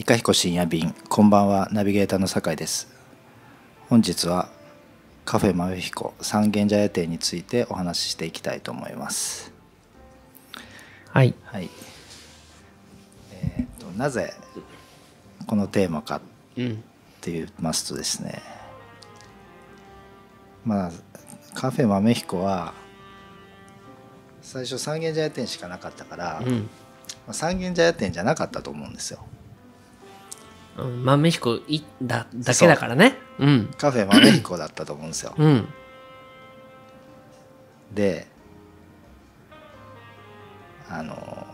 いかひこ深夜便こんばんはナビゲーターの酒井です本日はカフェマメヒコ三軒茶屋店についてお話ししていきたいと思いますはい。はいえー、となぜこのテーマかっうん。て言いますとですねまあカフェマメヒコは最初三軒茶屋店しかなかったから、まうん。あ三軒茶屋店じゃなかったと思うんですようん豆彦いだだけだからね。うん。カフェマメヒコだったと思うんですようん。であの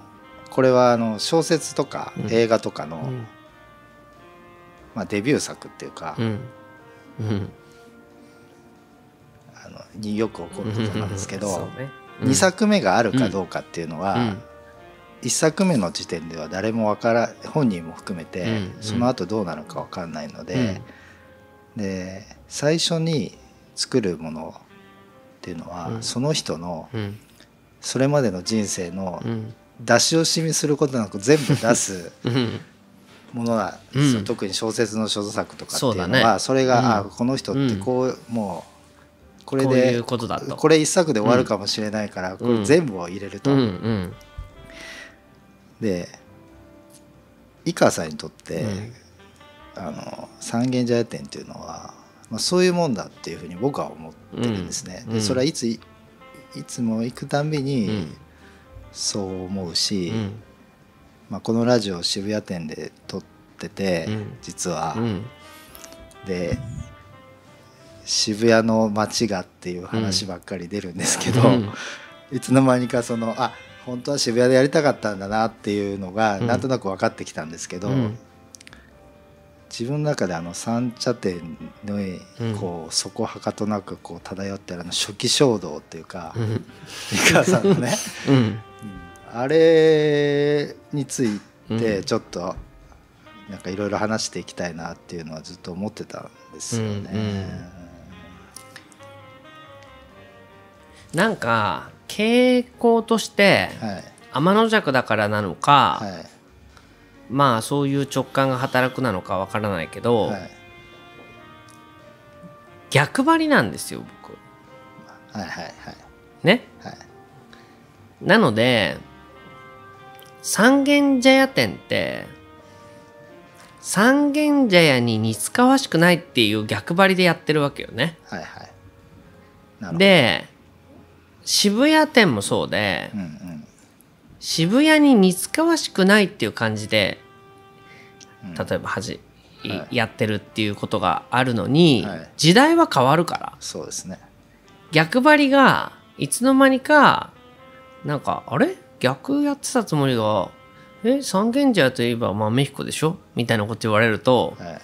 これはあの小説とかうん映画とかの、うん。まあ、デビュー作っていうか。あのによく起こることなんですけど、ね。2作目があるかどうかっていうのは、うん1作目の時点では誰もわから本人も含めて、うんその後どうなるかわかんないので、で最初に作るものっていうのは、うんその人のうん。それまでの人生のうん。出し惜しみすることなく全部出す うん。ものなんですよ、うん特に小説の所作とかっていうのはねそれが、うんあこの人ってこう、もうこれでうことだと。これ一作で終わるかもしれないから、これ全部を入れると。で井川さんにとって、うんあの三軒茶屋店っていうのは、まあ、そういうもんだっていうふうに僕は思ってるんですね。うんでそれはいついいつも行くたんびうにん。そう思うし、うん。まあ、このラジオ渋谷店で撮ってて、うん実は、うん。で渋谷の街がっていう話ばっかり出るんですけど、うんいつの間にかそのあ本当は渋谷でやりたかったんだなっていうのがうん。なんとなく分かってきたんですけど、うん。自分の中であの三茶店のうん。こうそこはかとなくこう漂ってるあの初期衝動っていうか、うん。井川さんのね、うん。うん。あれについてうん。ちょっとなんかいろいろ話していきたいなっていうのはずっと思ってたんですよね。うん。うん。なんか傾向としてはい。天の弱だからなのか、はい。まあそういう直感が働くなのかわからないけど、はい。逆張りなんですよ僕。はいはいはい。ね？はい。なので三軒茶屋店って三軒茶屋に似つかわしくないっていう逆張りでやってるわけよね。はいはい。で渋谷店もそうでうんうん渋谷に似つかわしくないっていう感じでうん。例えばはじ、いはい。やってるっていうことがあるのに、はい。時代は変わるから。そうですね。逆張りがいつの間にかなんかあれ？逆やってたつもりがえ三軒茶屋といえば豆彦でしょ？みたいなこと言われるとはい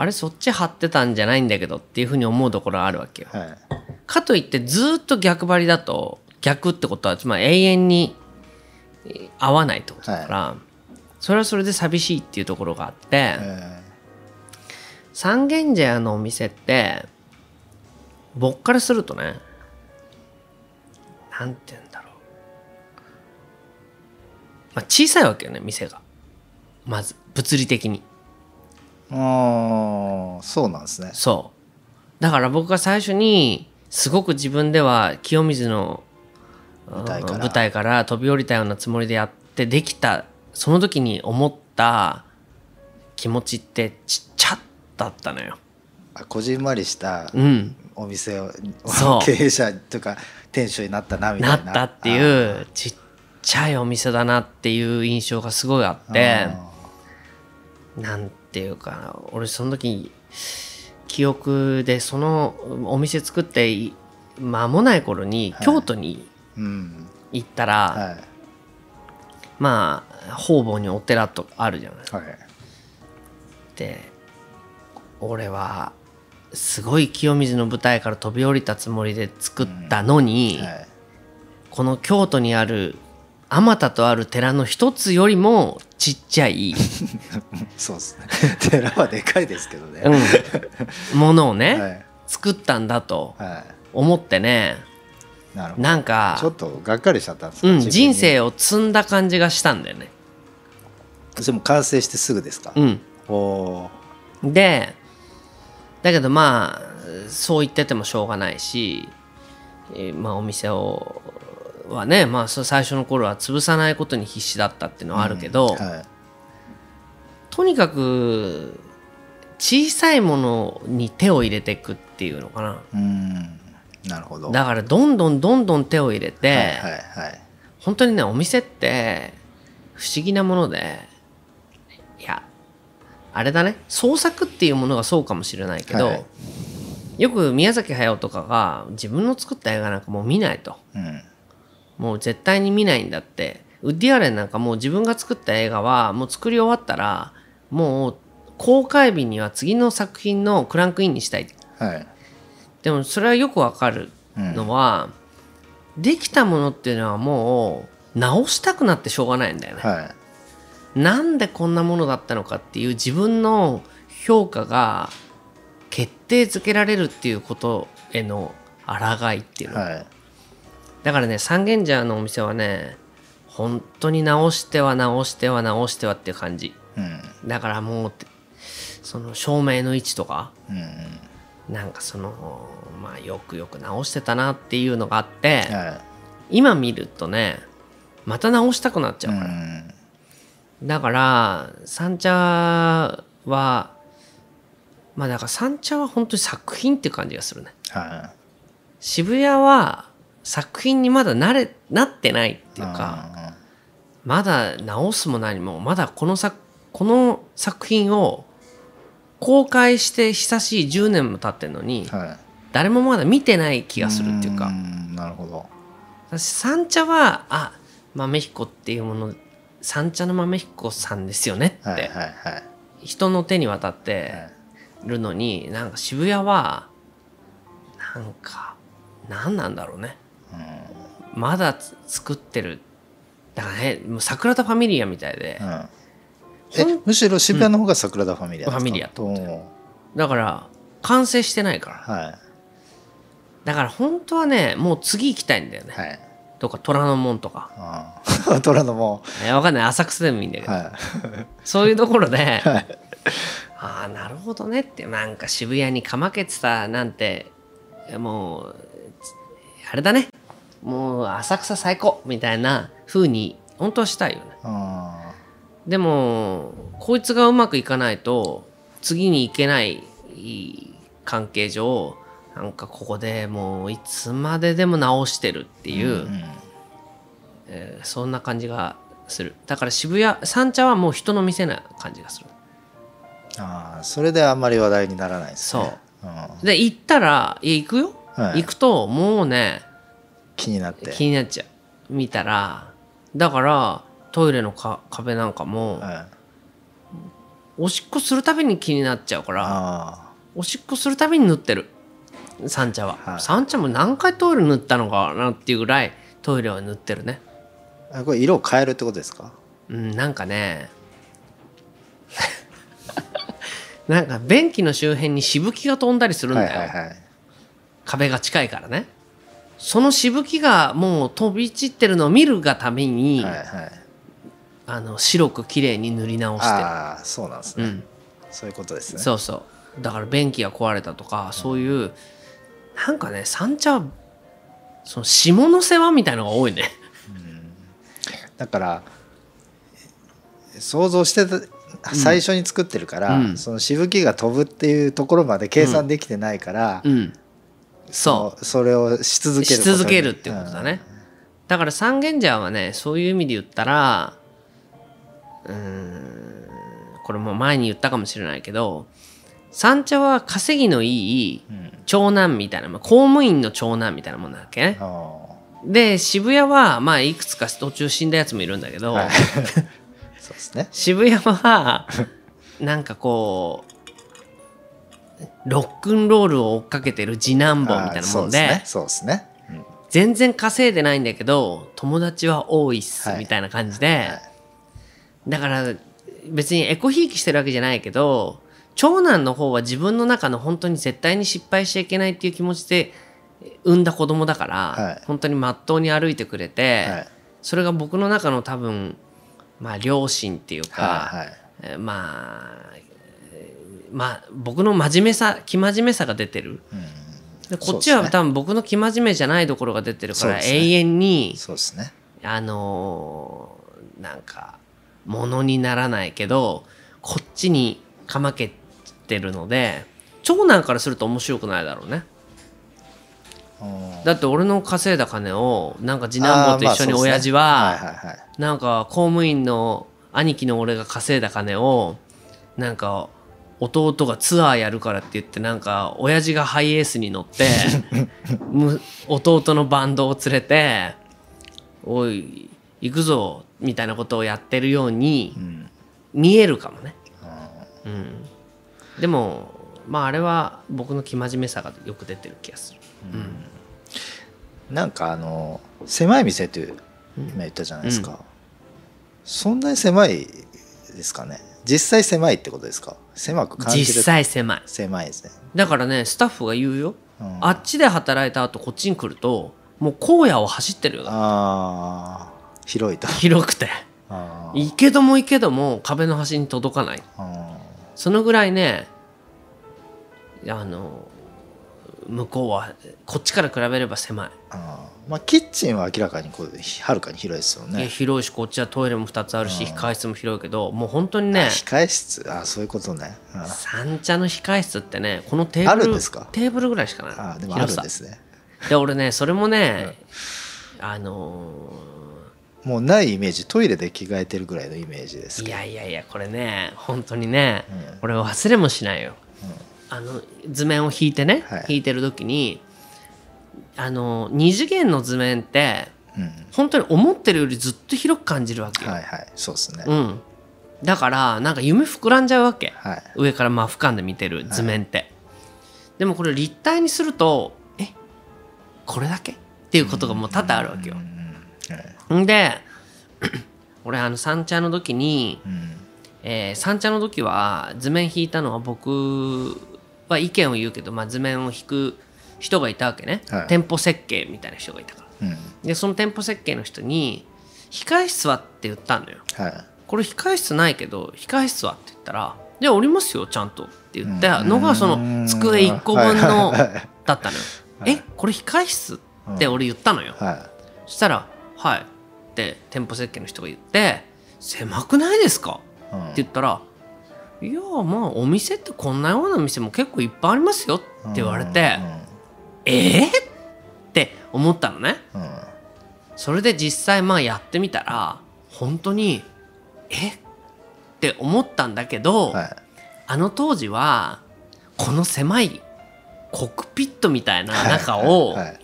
あれそっち張ってたんじゃないんだけどっていうふうに思うところあるわけよ。はい。かといってずっと逆張りだと逆ってことはつまり永遠にえー合わないってことだから、それはそれで寂しいっていうところがあって、え三軒茶屋のお店って僕からするとねなんて言うんだろう、まあ、小さいわけよね店が。まず物理的に。ー、ああそうなんですね。そう。だから僕が最初にすごく自分では清水の舞台から。うん舞台から飛び降りたようなつもりでやってできたその時に思った気持ちってちっちゃだったのよ。あこじんまりしたうん。お店を、そう。経営者とか店主になったなみたな。ないったっていうちっちゃいお店だなっていう印象がすごいあってなんていうかな俺その時記憶でそのお店作ってい間もない頃にはい。京都にうん。行ったら、はい。まあ方々にお寺とかあるじゃない。はい。で俺はすごい清水の舞台から飛び降りたつもりで作ったのに、はい。この京都にあるあまたとある寺の一つよりもちっちゃい、そうですね。寺はでかいですけどね、うん、ものをね、はい。作ったんだとは思ってね。いなるほど。なんかちょっとがっかりしちゃったんですか、うん、人生を積んだ感じがしたんだよね。それも完成してすぐですか、うん。おおでだけどまあそう言っててもしょうがないし、えーまあ、お店をはね、まあ、最初の頃は潰さないことに必死だったっていうのはあるけど、はい。とにかく小さいものに手を入れていくっていうのかな。うん。なるほど。だからどんどんどんどん手を入れて、はいはいはい。本当にねお店って不思議なものでいやあれだね。創作っていうものがそうかもしれないけど、はい。よく宮崎駿とかが自分の作った映画なんかもう見ないと。うんもう絶対に見ないんだって。ウッディ・アレンなんかもう自分が作った映画はもう作り終わったらもう公開日には次の作品のクランクインにしたい。はい。でもそれはよくわかるのは、できたものっていうのはもう直したくなってしょうがないんだよね。はい。なんでこんなものだったのかっていう自分の評価が決定づけられるっていうことへの抗いっていうの、はいだからね三軒茶屋のお店はね本当に直しては直しては直してはっていう感じ。うんだからもうその照明の位置とかうんなんかそのまあよくよく直してたなっていうのがあって、は今見るとねまた直したくなっちいうゃうから、ん。だから三茶はまあだから三茶は本当に作品っていう感じがするね。は渋谷は作品にまだ慣れなってないっていいうかまだ直すも何もまだこの作この作品を公開して久しい10年も経ってるのにうんはい。誰もまだ見てない気がするっていうか。んなるほど。私三茶はあ豆彦っていうもの三茶の豆彦さんですよねって、はいはいはい。人の手に渡ってるのになんか渋谷はなんか何なんだろうねまだつ作ってる。だからねもうサグラダファミリアみたいで。うん。えむしろ渋谷の方がサグラダファミリアファミリアとだから完成してないから。はい。だから本当はねもう次行きたいんだよね、はい。とか虎ノ門とか。ああ 虎ノ門。えわかんない。浅草でもいいんだけど、はそういうところで、い はい。ああなるほどねって。なんか渋谷にかまけてたなんてもうあれだねもう浅草最高みたいな風に本当はしたいよね。あでもこいつがうまくいかないと次に行けない関係上なんかここでもういつまででも直してるっていう、ーうん。えーそんな感じがする。だから渋谷三茶はもう人の店な感じがする。ああそれであんまり話題にならないですね。そう。うん。で行ったら行くよ、はい。行くともうね気になって。気になっちゃう。見たらだからトイレのか壁なんかもはい。おしっこするたびに気になっちゃうからあおしっこするたびに塗ってる。三茶は、はい。三茶も何回トイレ塗ったのかなっていうぐらいトイレは塗ってるね。あこれ色を変えるってことですか？うんなんかねなんか便器の周辺にしぶきが飛んだりするんはいだよ、はいはい。壁が近いからねそのしぶきがもう飛び散ってるのを見るがために、はいはい。あの白く綺麗に塗り直して。ああそうなんですね、うん。そういうことですね。そうそう。だから便器が壊れたとかそういうなんかね三茶はその下の世話みたいのが多いね。だから想像してた最初に作ってるから、うん。そのしぶきが飛ぶっていうところまで計算できてないから、うんそう。それをし続けるし続けるっていうことだね、だから三軒茶屋はねそういう意味で言ったらうーんこれも前に言ったかもしれないけど三茶は稼ぎのいいうんうん長男みたいな、まあ、公務員の長男みたいなもんなわけね。あで渋谷はまあいくつか途中死んだやつもいるんだけど、ーはい。そうですね。渋谷はなんかこうロックンロールを追っかけてる次男坊みたいなもんでそうですねそうですね、うん全然稼いでないんだけど友達は多いっすはい。みたいな感じで、はい。だから別にエコひいきしてるわけじゃないけど長男の方は自分の中の本当に絶対に失敗しちゃいけないっていう気持ちで産んだ子供だから、はい。本当にまっとうに歩いてくれて、はい。それが僕の中の多分まあ両親っていうか、はいはい。えーまあえーまあ僕の真面目さ生真面目さが出てる、でこっちは多分僕の生真面目じゃないところが出てるから、永遠にそうですね。あのーなんかものにならないけどこっちにかまけてるので長男からすると面白くないだろうね。うん。だって俺の稼いだ金をなんか次男坊と一緒に親父はなんか公務員の兄貴の俺が稼いだ金をなんか弟がツアーやるからって言ってなんか親父がハイエースに乗って む弟のバンドを連れて「おい行くぞ」みたいなことをやってるように見えるかもね。うん、でもまああれは僕の生真面目さがよく出てる気がする。なんかあの狭い店っていう今言ったじゃないですか、そんなに狭いですかね実際狭いってことですか？狭く感じる。実際狭い。狭いですね。だからねスタッフが言うよ、うん。あっちで働いた後こっちに来るともう荒野を走ってるよ。ああ広いと。広くて。あ行けども行けども壁の端に届かない。そのぐらいねあの向こうはこっちから比べれば狭い、ーあー。まあキッチンは明らかにこうはるかに広いですよね。広いしこっちはトイレも2つあるしうん。控室も広いけどもう本当にあね控え室？あーそういうことね。三茶の控室ってねこのテーブルですか？テーブルぐらいしかない。あーでもあるんですね。で俺ねそれもね、あのもうないイメージ。トイレで着替えてるぐらいのイメージですーいやいやいやこれね本当にね、うん。俺忘れもしないよ、あの図面を引いてね、はい。引いてる時にあの二次元の図面ってうん。本当に思ってるよりずっと広く感じるわけよ、はいはい。そうですね、うん、だからなんか夢膨らんじゃうわけ。はい。上から真俯瞰で見てる図面って、でもこれ立体にするとえこれだけ？っていうことがもう多々あるわけよ。はい。んで 俺あの三茶の時に、うん。えー三茶の時は図面引いたのは僕は意見を言うけど、まあ、図面を引く人がいたわけね、はい。店舗設計みたいな人がいたから。うん。でその店舗設計の人に「控室は?」って言ったんだよ。はいこれ控室ないけど控室は？って言ったら「いやおりますよちゃんと」って言ったのがその机1個分のだったのよ。はいえこれ控室？って俺言ったのよ。はそしたら「はい」って店舗設計の人が言って「狭くないですか?」い、うん。って言ったら「いやまあお店ってこんなような店も結構いっぱいありますよ」って言われて「えー?」って思ったのね。それで実際まあやってみたら本当にえって思ったんだけど、はいあの当時はこの狭いコックピットみたいな中をはいはい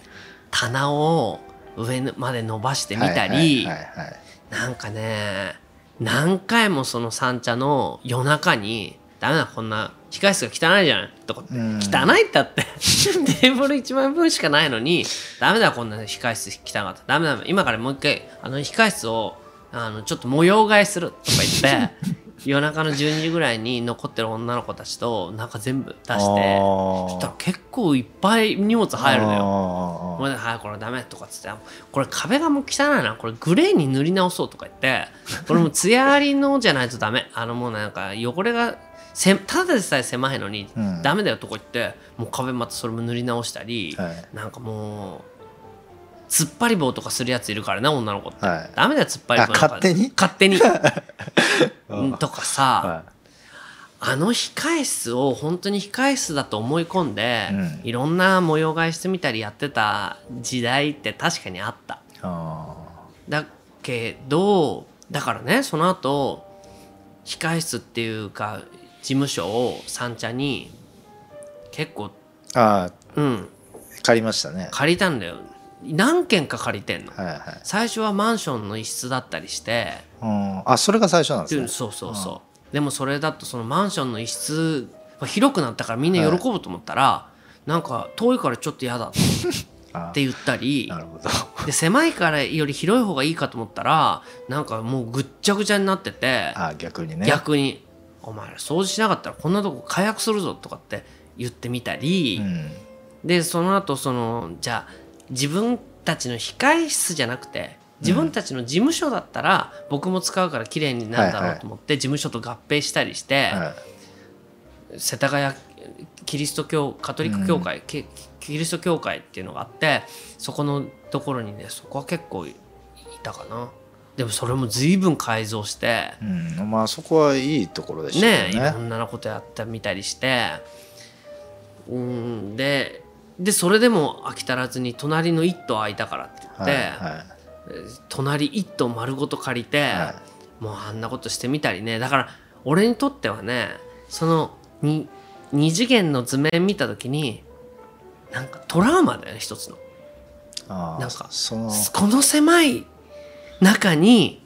棚を上まで伸ばしてみたはいりはいはいはいなんかね何回もその三茶の夜中に「ダメだこんな控室が汚いじゃない」とかってうん。汚いってあって。テーブル1枚分しかないのに「ダメだこんな控室汚かった。ダメだ今からもう一回あの控室をあのちょっと模様替えする」とか言って 夜中の12時ぐらいに残ってる女の子たちとなんか全部出してそしたら結構いっぱい荷物入るのよ。はい、これダメとかっつって、これ壁がもう汚いな、これグレーに塗り直そうとか言って、これもう艶ありのじゃないとダメ。あのもうなんか汚れがせ、ただでさえ狭いのに、うん。ダメだよとか言って、もう壁またそれも塗り直したり、はい。なんかもう、突っ張り棒とかするやついるからね、女の子って。はい。ダメだよ、突っ張り棒勝手に？勝手に。うん。とかさ、はあの控室を本当に控室だと思い込んで、うん。いろんな模様替えしてみたりやってた時代って確かにあった。だけどだからねその後控室っていうか事務所を三茶に結構ー。あうん。ー借りましたね。借りたんだよ。何軒か借りてんの。はいはい。最初はマンションの一室だったりして。うん。あそれが最初なんですね。そうそうそうでもそれだとそのマンションの一室が広くなったからみんな喜ぶと思ったら、なんか遠いからちょっと嫌だあって 言ったりで狭いからより広い方がいいかと思ったらなんかもうぐっちゃぐちゃになっててあ逆にね。逆に「お前ら掃除しなかったらこんなとこ解約するぞ」とかって言ってみたり、うん。でその後そのじゃあ自分たちの控室じゃなくて自分たちの事務所だったら僕も使うから綺麗になるだろうと思って事務所と合併したりして、はい。世田谷キリスト教カトリック教会、キキリスト教会っていうのがあってそこのところにねそこは結構いたかな。でもそれも随分改造してうん、まあそこはいいところでしたね。ねろんなことやってみたりしてうん。ででそれでも飽き足らずに隣の一棟空いたからって言って、はいはい隣一棟丸ごと借りて、はもうあんなことしてみたりね。だから俺にとってはねそのに二次元の図面見た時になんかトラウマだよね一つの。なんかそのこの狭い中に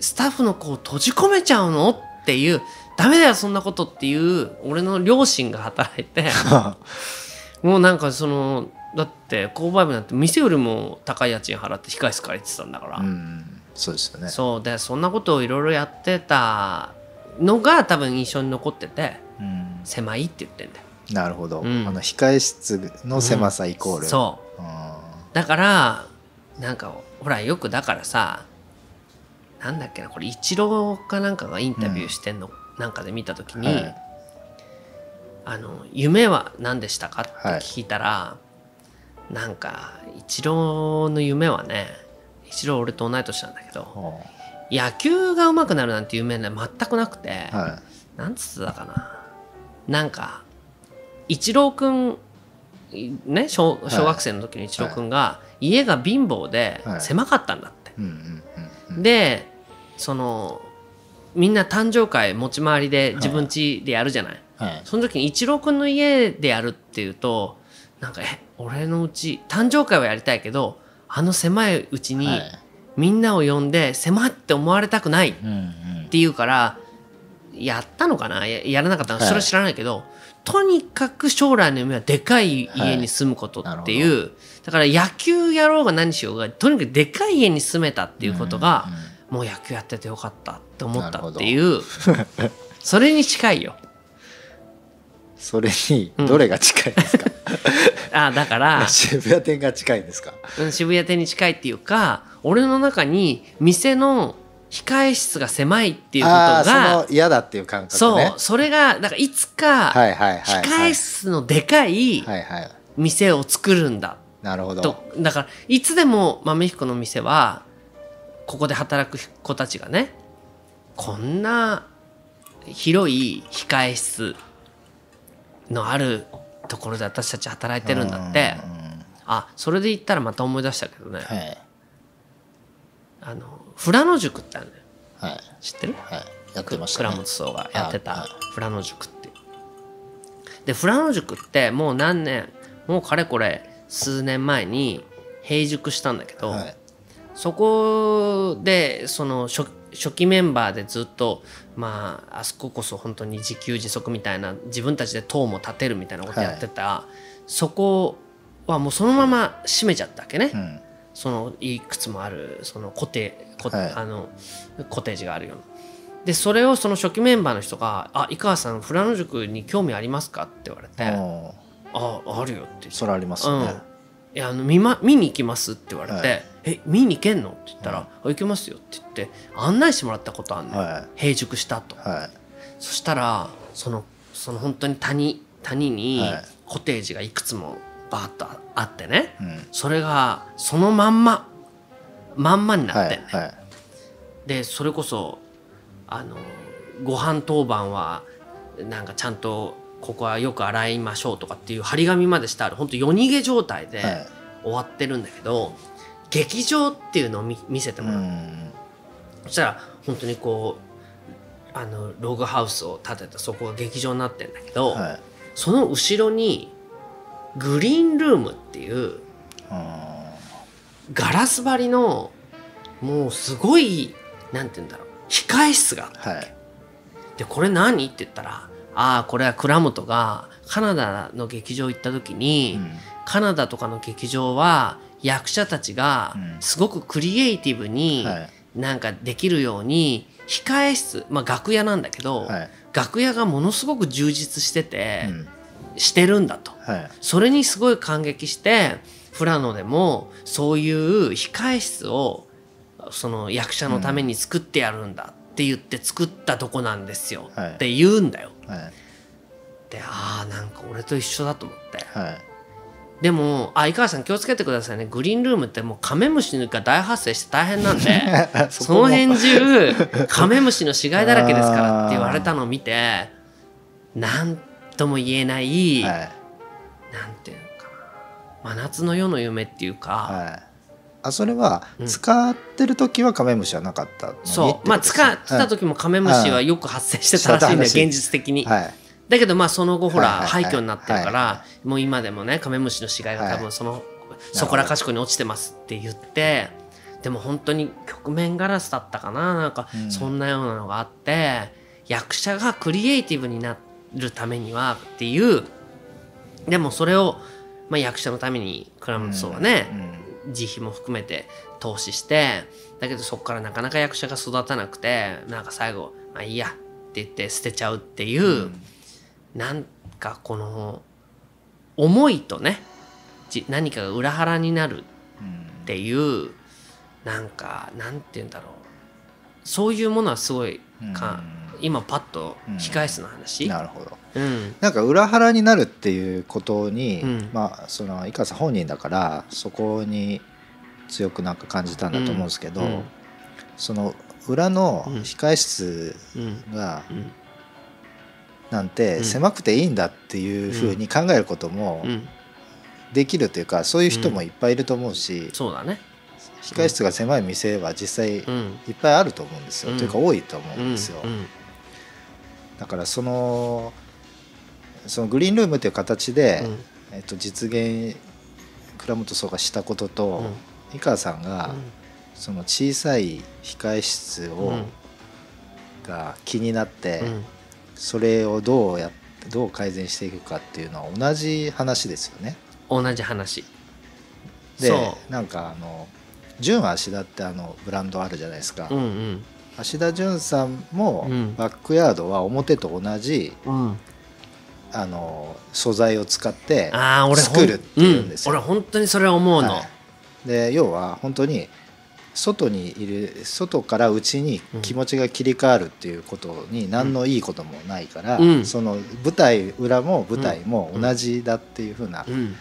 スタッフの子を閉じ込めちゃうのっていうダメだよそんなことっていう俺の両親が働いて。もうなんかそのだって購買部なんて店よりも高い家賃払って控室借りてたんだから、うんそうですよね。そうでそんなことをいろいろやってたのが多分印象に残っててうん。狭いって言ってんだよ。なるほど、うん。あの控え室の狭さイコール、そう。うんだからなんかほらよくだからさなんだっけなこれイチローかなんかがインタビューしてんの、なんかで見た時に、はい。あの「夢は何でしたか?」ってはい。聞いたら、なんかイチローの夢はねイチロー俺と同い年なんだけどは野球が上手くなるなんて夢ね全くなくて、あはなんつってたかな。なんかイチローくんね小小学生の時のイチローくんが、家が貧乏ではい。狭かったんだって、でそのみんな誕生会持ち回りで自分家でやるじゃない、はい、その時にイチローくんの家でやるっていうとなんかえ俺のうち誕生会はやりたいけどあの狭いうちにはい。みんなを呼んで狭って思われたくないって言うからやったのかな？ややらなかったのはい。それは知らないけど、とにかく将来の夢はでかい家に住むことっていう、だから野球やろうが何しようがとにかくでかい家に住めたっていうことが、もう野球やっててよかったって思ったっていう。それに近いよ。それにどれが近いですか、あだから 渋谷店が近いんですか？うん渋谷店に近いっていうか俺の中に店の控え室が狭いっていうことがの嫌だっていう感覚そうねそれがだからいつかはいはいはいはい。控え室のでかいはいはい。店を作るんだ。なるほど。とだからいつでも豆彦の店はここで働く子たちがねこんな広い控え室のあるところで私たち働いてるんだって。あそれで言ったらまた思い出したけどね。はい。あの富良野塾ってあるのよ。はい。知ってる？はい。やってましたね。倉本壮がやってたはい。富良野塾ってで富良野塾ってもう何年もうかれこれ数年前に閉塾したんだけど、はい。そこでその初初期メンバーでずっとまああそここそ本当に自給自足みたいな自分たちで塔も建てるみたいなことやってた、そこはもうそのまま閉めちゃったわけね、うん。そのいくつもあるそのコテコ,、はい。あのコテージがあるような。でそれをその初期メンバーの人が「あ井川さん富良野塾に興味ありますか?」って言われて「おーああるよ」って言って。それありますうん。よね、いやあの見,、ま、見に行きますって言われて「はい。え見に行けんの?」って言ったら「あ行けますよ」って言って案内してもらったことあるの。よ、は閉塾したと。いはい。そしたらそのその本当に谷谷にはい。コテージがいくつもバーッとあってね、うん。それがそのまんままんまになはってんね、いはい。でそれこそあのご飯当番はなんかちゃんとここはよく洗いましょうとかっていう張り紙までしてある。本当夜逃げ状態ではい。終わってるんだけど、劇場っていうのを見見せてうもらう、ん。そしたら本当にこうあのログハウスを建てたそこが劇場になってんだけど、はい。その後ろにグリーンルームっていうあガラス張りのもうすごいなんて言うんだろう控え室があって。ーはい。でこれ何？って言ったらああこれは倉本がカナダの劇場行った時に、うん。カナダとかの劇場は役者たちがうん。すごくクリエイティブにはい。なんかできるように控え室まあ楽屋なんだけど、はい。楽屋がものすごく充実してて、うん。してるんだと。はい。それにすごい感激して富良野でもそういう控え室をその役者のために作ってやるんだって言って作ったとこなんですよ、はい。って言うんだよ。はい。でああなんか俺と一緒だと思って。はい。でもあ井川さん気をつけてくださいね。グリーンルームってもうカメムシが大発生して大変なんで そその辺中カメムシの死骸だらけですからって言われたのを見てなんとも言えない、はい。なんていうのかな。真夏の夜の夢っていうか、はいあそれは使ってる時はカメムシはなかったそう。まあ使ってた時もカメムシはよく発生してたらしいんだよはい現実的に。はい。だけどまあその後ほら廃墟になってるかはらもう今でもねカメムシの死骸が多はい。分そのそこらかしこに落ちてますって言ってでも本当に曲面ガラスだったかな。なんかうん。そんなようなのがあって役者がクリエイティブになるためにはっていうでもそれをまあ役者のために倉本壮はね自費も含めて投資してだけどそこからなかなか役者が育たなくてなんか最後「まあいいや」って言って捨てちゃうっていう。なんかこの思いとねじ何かが裏腹になるっていうなんかなんて言うんだろう。そういうものはすごいか今パッと控え室の話、なるほどうん。なんか裏腹になるっていうことに、うん。まあその井川さん本人だからそこに強くなんか感じたんだと思うんですけど、うん。その裏のうん。控え室うん。がうん。なんてうん。狭くていいんだっていうふうに考えることもうん。できるというかそういう人もいっぱいいると思うしそうだね。控え室が狭い店は実際いっうんぱいあると思うんですよ、うん。というか多いと思ううんんですよ、うん。だからそのそのグリーンルームという形で、えっと、実現倉本壮がしたことと、井川さんが、その小さい控え室を、が気になって、それをどうやどう改善していくかっていうのは同じ話ですよね。同じ話。でそなんかあの純芦田ってあのブランドあるじゃないですか、ううん。芦田純さんもうん。バックヤードは表と同じうんうんあの素材を使って作るっていうんですよ。俺本当にそれ思うの、はい。で要は本当に外にいる外から内に気持ちが切り替わるっていうことに何のいいこともないから、うん。その舞台裏も舞台も同じだっていうふうな、うん。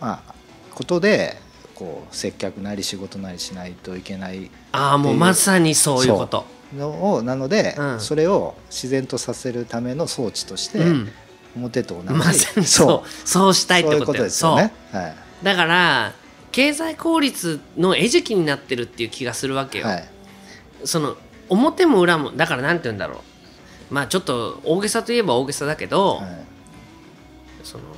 まあ、ことでこう接客なり仕事なりしないといけないああもうまさにそういうこと。のをなので、うん。それを自然とさせるための装置として、うん表とまさにそう。そうしたいってことですよね。はい。だから経済効率の餌食になってるっていう気がするわけよ、はい。その表も裏もだからなんて言うんだろう。まあちょっと大げさといえば大げさだけど、はい。その化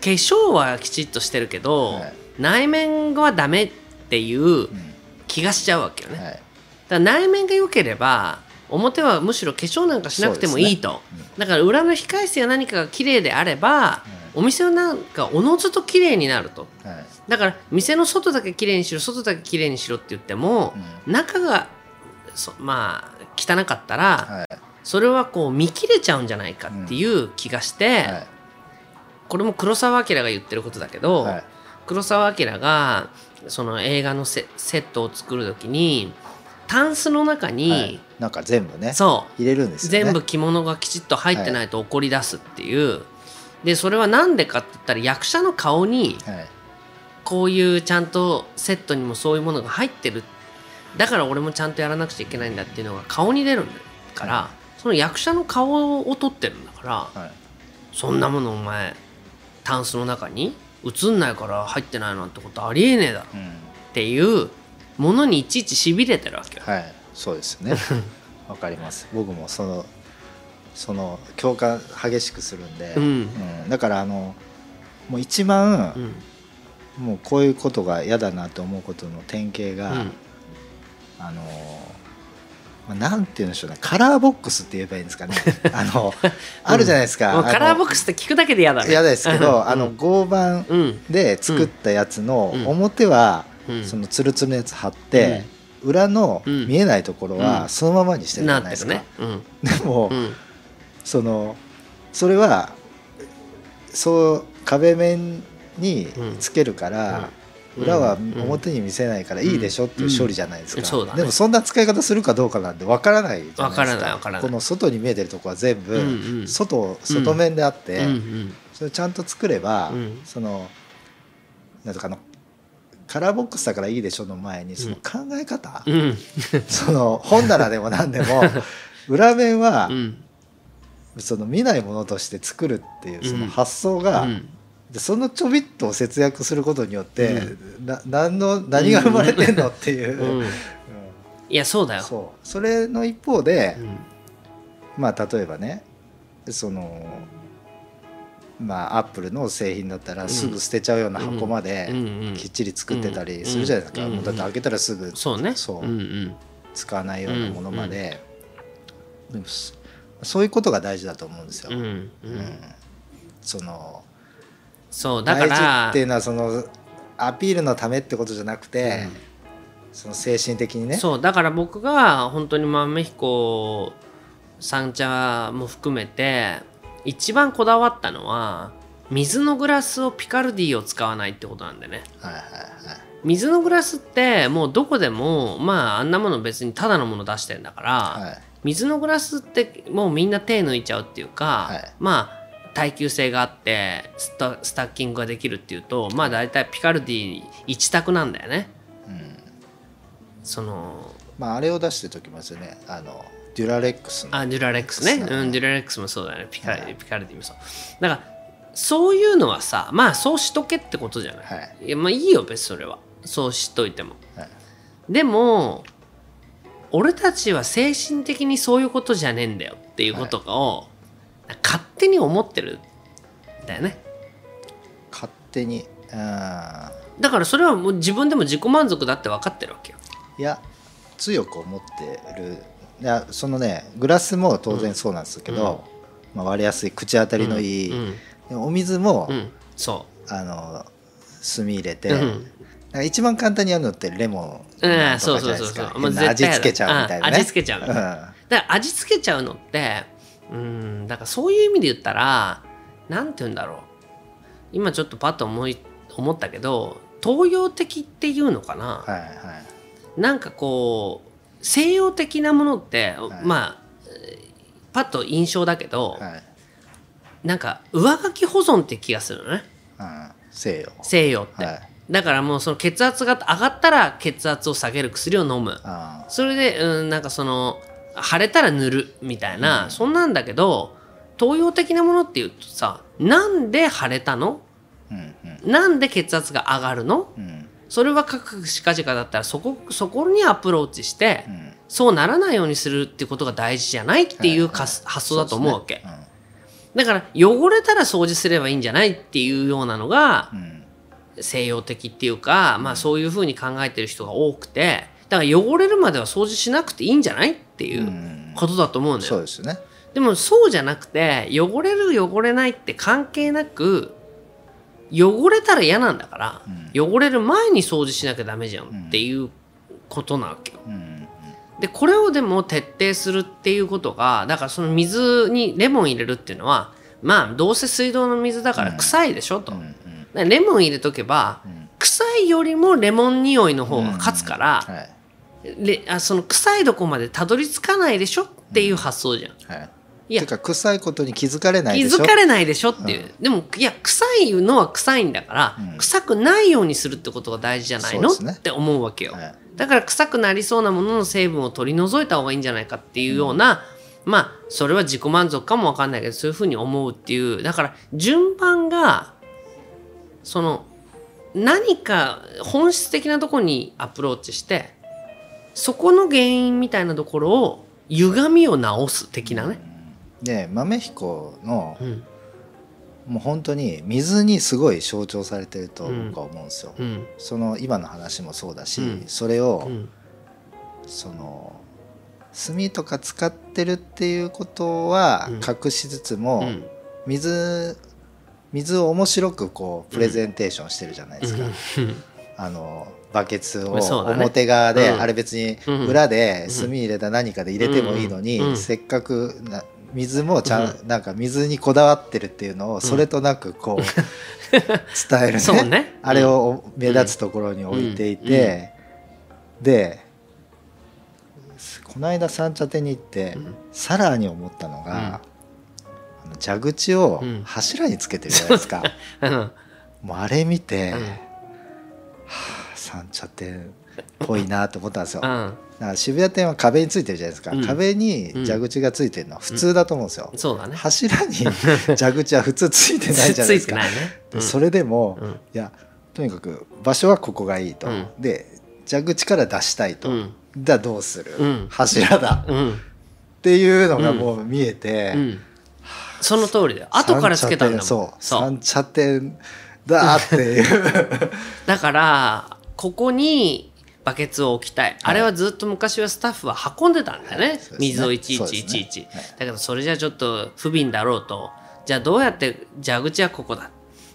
粧はきちっとしてるけど、はい。内面はダメっていううん。気がしちゃうわけよね、はい。だから内面が良ければ表はむしろ化粧なんかしなくてもいいと、そうですね。だから裏の控え室や何かが綺麗であれば、お店はなんかおのずと綺麗になると。はい。だから店の外だけ綺麗にしろ外だけ綺麗にしろって言っても、中がそまあ汚かったら、はい。それはこう見切れちゃうんじゃないかっていう気がして、はい。これも黒澤明が言ってることだけど、はい。黒澤明がその映画のセセットを作る時にタンスの中に、はいなんか全部ねそう。入れるんですよね。全部着物がきちっと入ってないと怒り出すっていう、でそれは何でかって言ったら役者の顔にはい。こういうちゃんとセットにもそういうものが入ってる。だから俺もちゃんとやらなくちゃいけないんだっていうのが顔に出るから、その役者の顔を撮ってるんだからはい。そんなものお前タンスの中に映んないから入ってないなんてことありえねえだろうん。っていうものにいちいちしびれてるわけよ。はいそうですよね。わかります。僕もそのその共感激しくするんで、うん。うん。だからあのもう一番う、ん。もうこういうことが嫌だなと思うことの典型が、うん。あのまあなんて言うんでしょうね。カラーボックスって言えばいいんですかね。あのあるじゃないですか、もうカラーボッククスって聞くだけで嫌だね。嫌ですけど、うん。あの合板うん。で作ったやつのうん。表はうん。そのツルツルのやつ貼って、裏のうん。見えないところうん。はそのままにしてるじなゃないですか、ね。うん。でも、うん。そのそれはそう壁面につけるから、裏は表に見せないからいいでしょっていう処理じゃないですか、ね、でもそんな使い方するかどうかなんて分からないじゃないですか。この外に見えてるとこは全部外,、外面であって、それちゃんと作れば、そのなんとかのカラーボックスだからいいでしょの前にその考え方、その本棚でも何でも裏面は、その見ないものとして作るっていうその発想が、でそのちょびっと節約することによって、うん、な何の何が生まれてんのっていう、うん、いやそうだよ。そう。それの一方で、まあ例えばねそのまあアップルの製品だったらすぐ捨てちゃうような箱まできっちり作ってたりするじゃないですか、もうだって開けたらすぐそうね。そう、使わないようなものまで、そういうことが大事だと思うんですよ。うんそのそうだから。大事っていうのはそのアピールのためってことじゃなくて、うん、その精神的にね。そうだから僕が本当に豆彦三茶も含めて一番こだわったのは水のグラスをピカルディを使わないってことなんでね、はいはいはい、水のグラスってもうどこでもまああんなもの別にただのもの出してんだから、はい、水のグラスってもうみんな手抜いちゃうっていうか、はい、まあ耐久性があってスタスタッキングができるっていうとまあ大体ピカルディ一択なんだよね。うん、そのまああれを出してる時もですよね。あのデュラレックスあデュラレックスね、う。ん、デュラレックスもそうだよね。ピカ,、ピカルディもそう。だからそういうのはさまあそうしとけってことじゃない、はい、いやまあいいよ別それは。そうしといても、はい、でも俺たちは精神的にそういうことじゃねえんだよっていうことを、勝手に思ってるんだよね。勝手に。だからそれはもう自分でも自己満足だって分かってるわけよいや強く思ってる。いやそのねグラスも当然そうなんですけど、うん、まあ、割れやすい口当たりのいい、うんうん、お水も、そう。あの炭入れて、一番簡単にやるのってレモンとかじゃないですか、うん、味付けちゃうみたいな、ね、味付けちゃう、だから味付けちゃうのってうんだからそういう意味で言ったら何て言うんだろう。今ちょっとパッと思い思ったけど東洋的っていうのかな、はいはい、なんかこう西洋的なものって、はい、まあパッと印象だけど、はい、なんか上書き保存って気がするのね、うん、西洋。西洋って、はい、だからもうその血圧が上がったら血圧を下げる薬を飲む。それで、うん、なんかその腫れたら塗るみたいな、うん、そんなんだけど東洋的なものっていうとさなんで腫れたの、うんうん、なんで血圧が上がるの、うん、それは各歯科治科だったらそこそこにアプローチして、うん、そうならないようにするっていうことが大事じゃないっていう、はいはい、発想だと思うわけ、ね。うん、だから汚れたら掃除すればいいんじゃないっていうようなのが、西洋的っていうか、まあそういうふうに考えてる人が多くて。だから汚れるまでは掃除しなくていいんじゃないっていうことだと思うんだよ。そうですね。でもそうじゃなくて汚れる汚れないって関係なく汚れたら嫌なんだから、うん、汚れる前に掃除しなきゃダメじゃんっていうことなわけよ。うん、でこれをでも徹底するっていうことがだからその水にレモン入れるっていうのはまあどうせ水道の水だから臭いでしょと。レモン入れとけば、臭いよりもレモン匂いの方が勝つから、はい。であその臭いとこまでたどり着かないでしょっていう発想じゃん。はいいや。てか臭いことに気づかれないでしょ？気づかれないでしょっていう、うん、でもいや臭いのは臭いんだから、うん、臭くないようにするってことが大事じゃないの、ね、って思うわけよ、はい、だから臭くなりそうなものの成分を取り除いた方がいいんじゃないかっていうような、うん、まあそれは自己満足かもわかんないけどそういうふうに思うっていう。だから順番がその何か本質的なところにアプローチしてそこの原因みたいなところを歪みを直す的なね。で豆彦の、うん、もう本当に水にすごい象徴されてると僕は思うんですよ。うん、その今の話もそうだし、うん、それを、その炭とか使ってるっていうことは隠しつつも、水水を面白くこうプレゼンテーションしてるじゃないですか。あのバケツを表側で、あれ別に裏で炭入れた何かで入れてもいいのに、せっかくな水もちゃん、なんか水にこだわってるっていうのをそれとなくこう 伝えるね,、ね。あれを目立つところに置いていて、でこの間三茶店に行って、うん。さらに思ったのが、あの蛇口をうん。柱につけてるじゃないですか、うんもうあれ見て、うん。はあ三茶店っぽいなと思ったんですよ。うん。だ渋谷店は壁についてるじゃないですか、うん。壁に蛇口がついてるのは普通だと思うんですよ、そうだね。柱に蛇口は普通ついてないじゃないですか。ね。でそれでも、うん。いやとにかく場所はここがいいと、うん。で蛇口から出したいと、うん。だどうする、うん。柱だ、っうん。ていうのがもう見えて、うん。その通りだよ。後からつけたんだもん。三茶店だっていう。だからここにバケツを置きたい、あれはずっと昔はスタッフは運んでたんだよね、はい。水をいちいちいちいち、はいだけどそれじゃちょっと不憫だろうと。じゃあどうやって蛇口はここだ？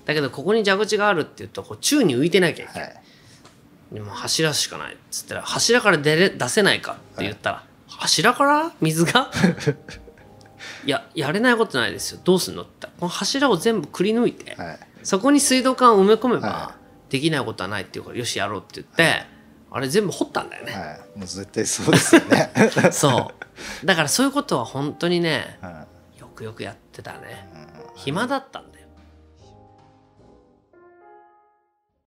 だけどここに蛇口があるって言うとこう宙に浮いてなきゃいけない、はい。でも柱しかないっつったら柱から出れ出せないかって言ったら、柱から？水が？いややれないことないですよ。どうすんのってこの柱を全部くり抜いて、はい。そこに水道管を埋め込めば、はできないことはないっていうからよしやろうって言って、あれ全部掘ったんだよね、はい、もう絶対そうですよね、そう。だからそういうことは本当にねはよくよくやってたね。暇だったんだよ